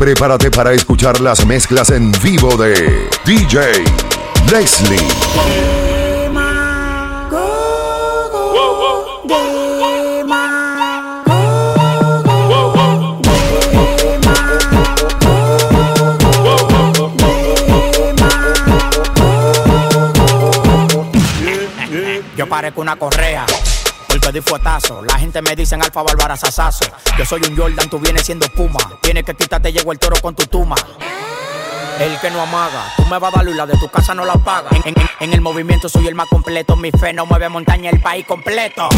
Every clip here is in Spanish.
prepárate para escuchar las mezclas en vivo de DJ Leslie. Yo parezco una correa. Di fuetazo, la gente me dicen alfa bárbara sasazo. Yo soy un Jordan, tú vienes siendo Puma. Tienes que quitarte, llegó el toro con tu tuma. El que no amaga, tú me vas a dar y la de tu casa no la paga. En, el movimiento soy el más completo, mi fe no mueve montaña, el país completo.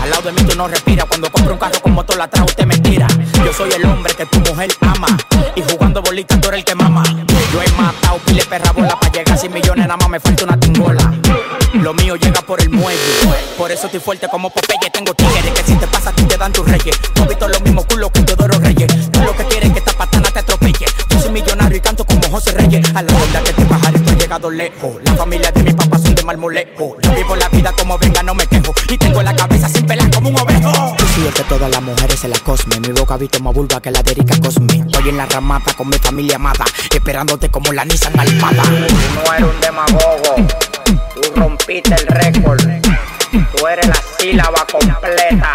Al lado de mí tú no respiras, cuando compro un carro con motor la atrás usted me tira. Yo soy el hombre que tu mujer ama, y jugando bolitas tú eres el que mama. Yo he matado pile perra bola para llegar a 100 millones, nada más me falta una tingola. Lo mío llega por el muelle, por eso estoy fuerte como Popeye. Tengo tigres que si te pasa a te dan tus reyes. No visto los mismos culos que Teodoro Reyes. Tú lo que quieres que esta patana te atropelle. Yo soy millonario y canto como José Reyes. A la verdad que te pajarito he llegado lejos. La familia de mi papá son de marmolejo. Yo vivo la vida como venga, no me quejo. Y tengo la cabeza sin pelar como un ovejo. Yo soy que todas las mujeres se la cosme. Mi boca visto más vulva que la de Erika Cosme. Estoy en la ramata con mi familia amada. Esperándote como la Nissan Almada. no eres un demagogo. Rompiste el récord. Tú eres la sílaba completa.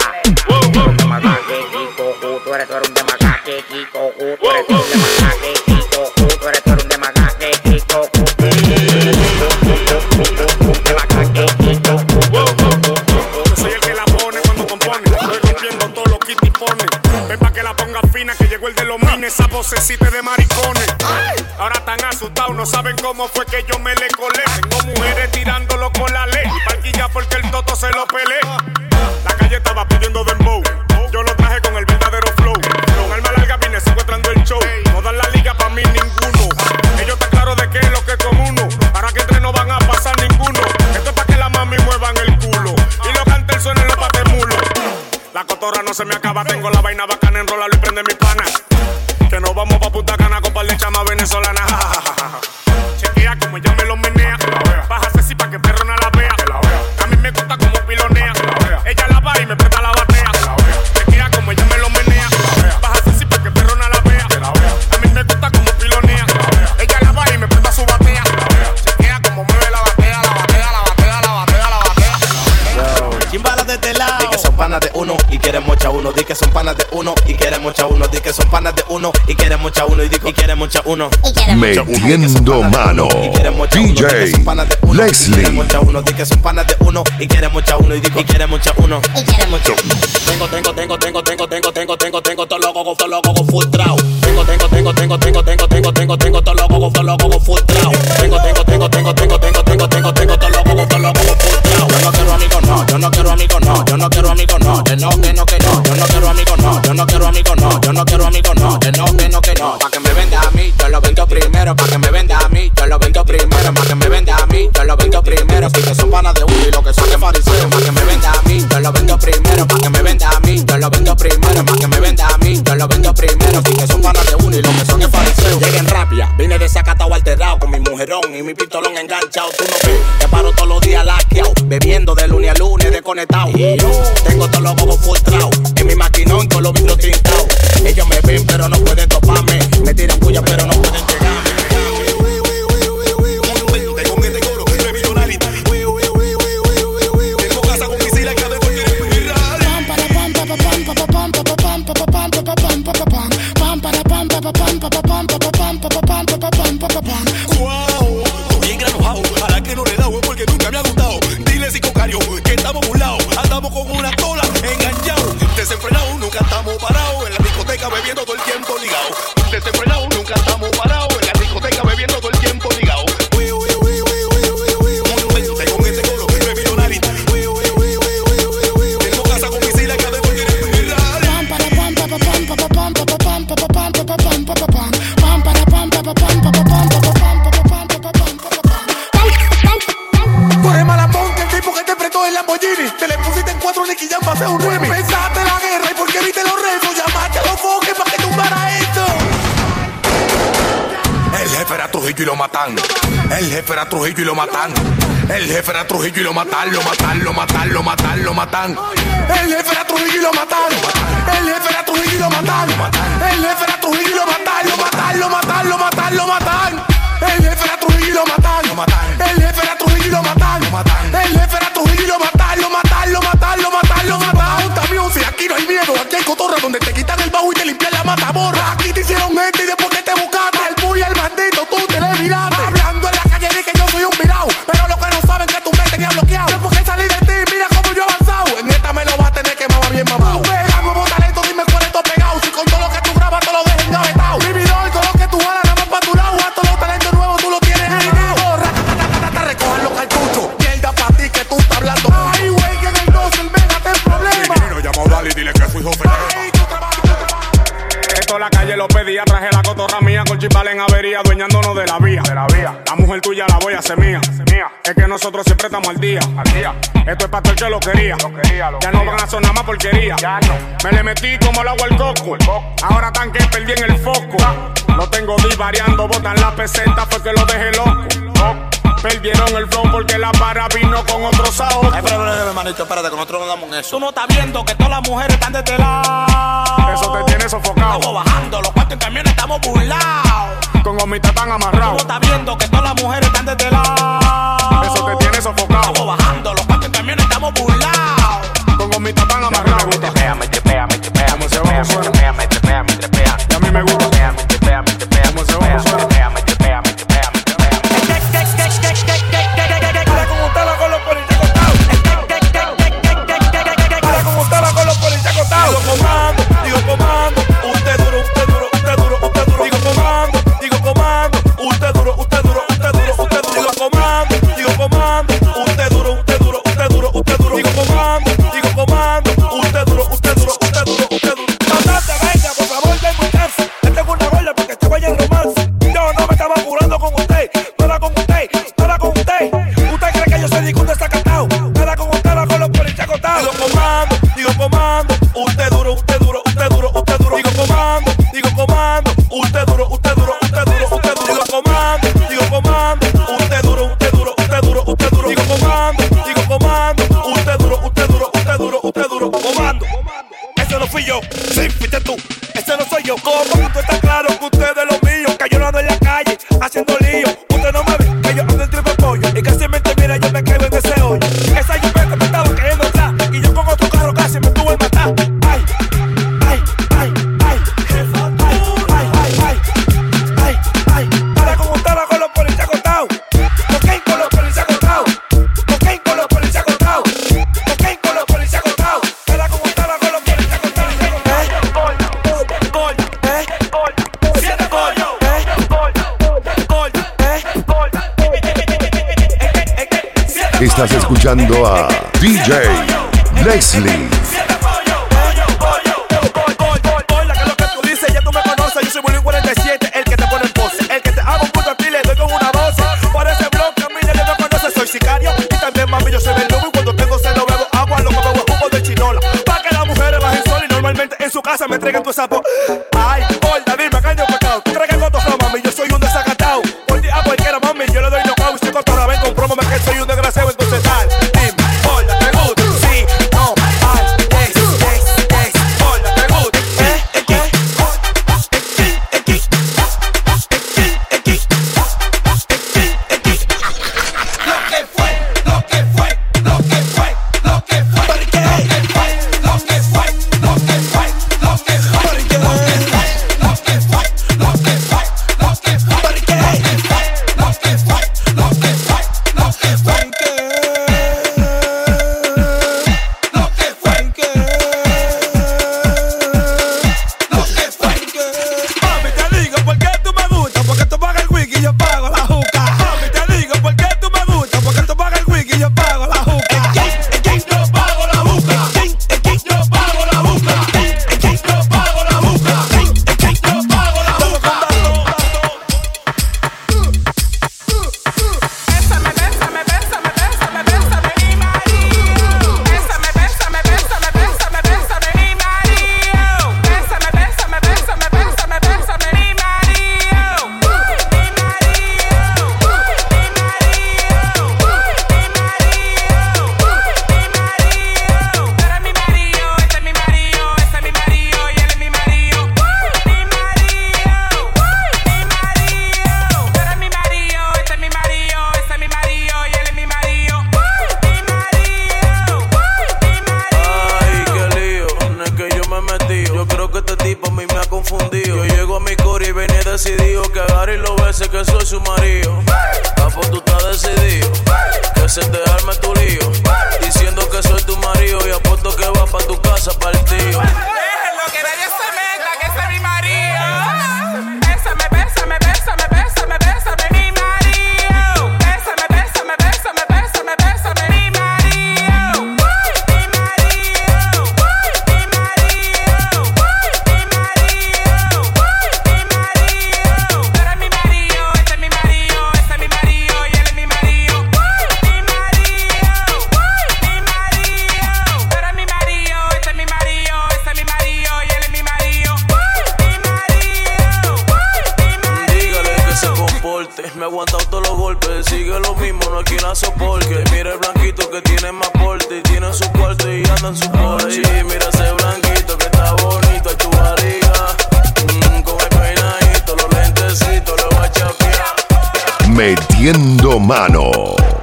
Acaba. Tengo la vaina bacana, enrolarlo y prende mi pana. Uno. Quieren mucha uno. Metiendo mano. DJ Leslie. mucha uno, di que son panas de uno y quieren mucha uno y di y quieren mucha uno. Tengo, tengo, tengo, tengo, tengo, tengo, tengo, tengo, tengo, lo vendo primero, pa' que me venda a mí, yo lo vendo primero, pa' que me venda a mí, yo lo vendo primero, si que son panas de uno y lo que son de fariseo, pa' que me venda a mí, yo lo vendo primero, pa' que me venda a mí, yo lo vendo primero, pa' que me venda a mí, yo lo vendo primero, si que son panas de uno y lo que son de fariseo. Lleguen rápida, vine desacatado alterado con mi mujerón y mi pistolón enganchado, tú no ves, te paro todos los días laqueado, bebiendo de lunes a lunes desconectado. Y yo. Tengo todos los cocos frustrados, en mi maquinón con los vidrios tintados. Ellos me ven pero no pueden Este te vuela Trujillo y lo matan. El jefe era Trujillo y lo matan. El jefe era Trujillo y lo matan, lo matan, lo matan, lo matan, lo matan. El jefe era Trujillo y lo matan. El jefe era Trujillo y lo matan. El jefe era Trujillo y lo matan, lo matan, lo matan, lo matan, lo matan. El jefe era Trujillo y lo matan, lo matan. El jefe era Trujillo y lo matan, lo matan. El jefe era Trujillo y lo matan, lo matan, lo matan, lo matan, lo matan. Aquí no hay miedo, aquí hay cotorra donde te quitan el bajo y te limpian la mata borra. nadie lo pedía. Traje la cotorra mía con chipal en avería, dueñándonos de la vía. De la vía. La mujer tuya la voy a hacer mía. Es que nosotros siempre estamos al día. Al día. Esto es para el que lo quería. Ya no van a sonar más porquería. Ya no. Me le metí como el agua al coco. Ahora tan que perdí en el foco. Ah. Lo tengo divariando, botan la peseta, fue que lo dejé loco. Perdieron el flow porque la para vino con otro sabor. Ay, pero, hermanito, espérate, que nosotros no damos eso. Tú no estás viendo que todas las mujeres están de este lado. Eso te tiene sofocado. Estamos bajando, los cuartos en camiones estamos burlados. Con gomita tan amarrados. Tú no estás viendo que todas las mujeres están de este lado. Eso te tiene sofocado. Estamos bajando, los cuartos en camiones estamos burlados. Con gomita tan amarrados. Estás escuchando a DJ Leslie.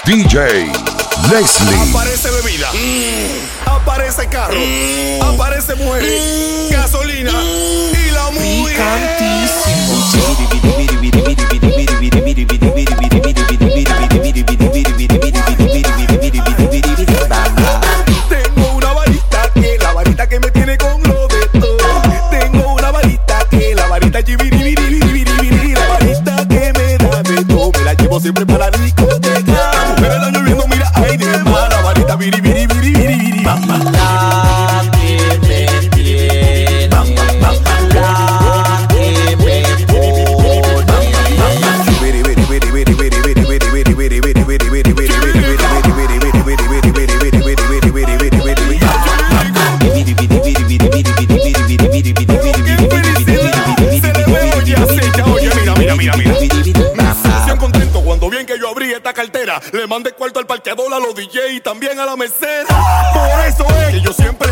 DJ Leslie. Aparece bebida. Aparece carro. Aparece mujer. Gasolina. Y la mujer. Tengo una varita que la varita que me tiene con lo de todo. Tengo una varita que la varita La varita que me da. Me la llevo siempre para Le mandé cuarto al parqueador, a los DJ y también a la mesera. Por eso es que yo siempre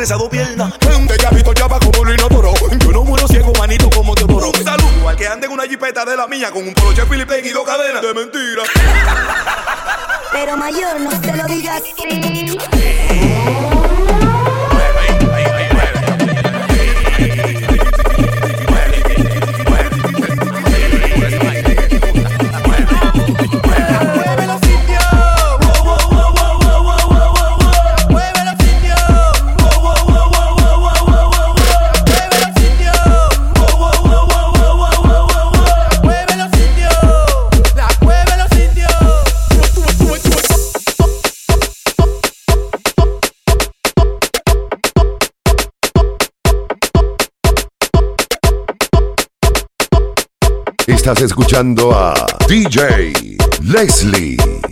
presa dos piernas. Gente ya visto chapa como lo inodoro. Yo no muero ciego, manito, como te borro. Mi salud, igual que ande en una jipeta de la mía con un poloche Filipe y dos cadenas de mentira. Pero mayor, no te lo digas así. Estás escuchando a DJ Leslie.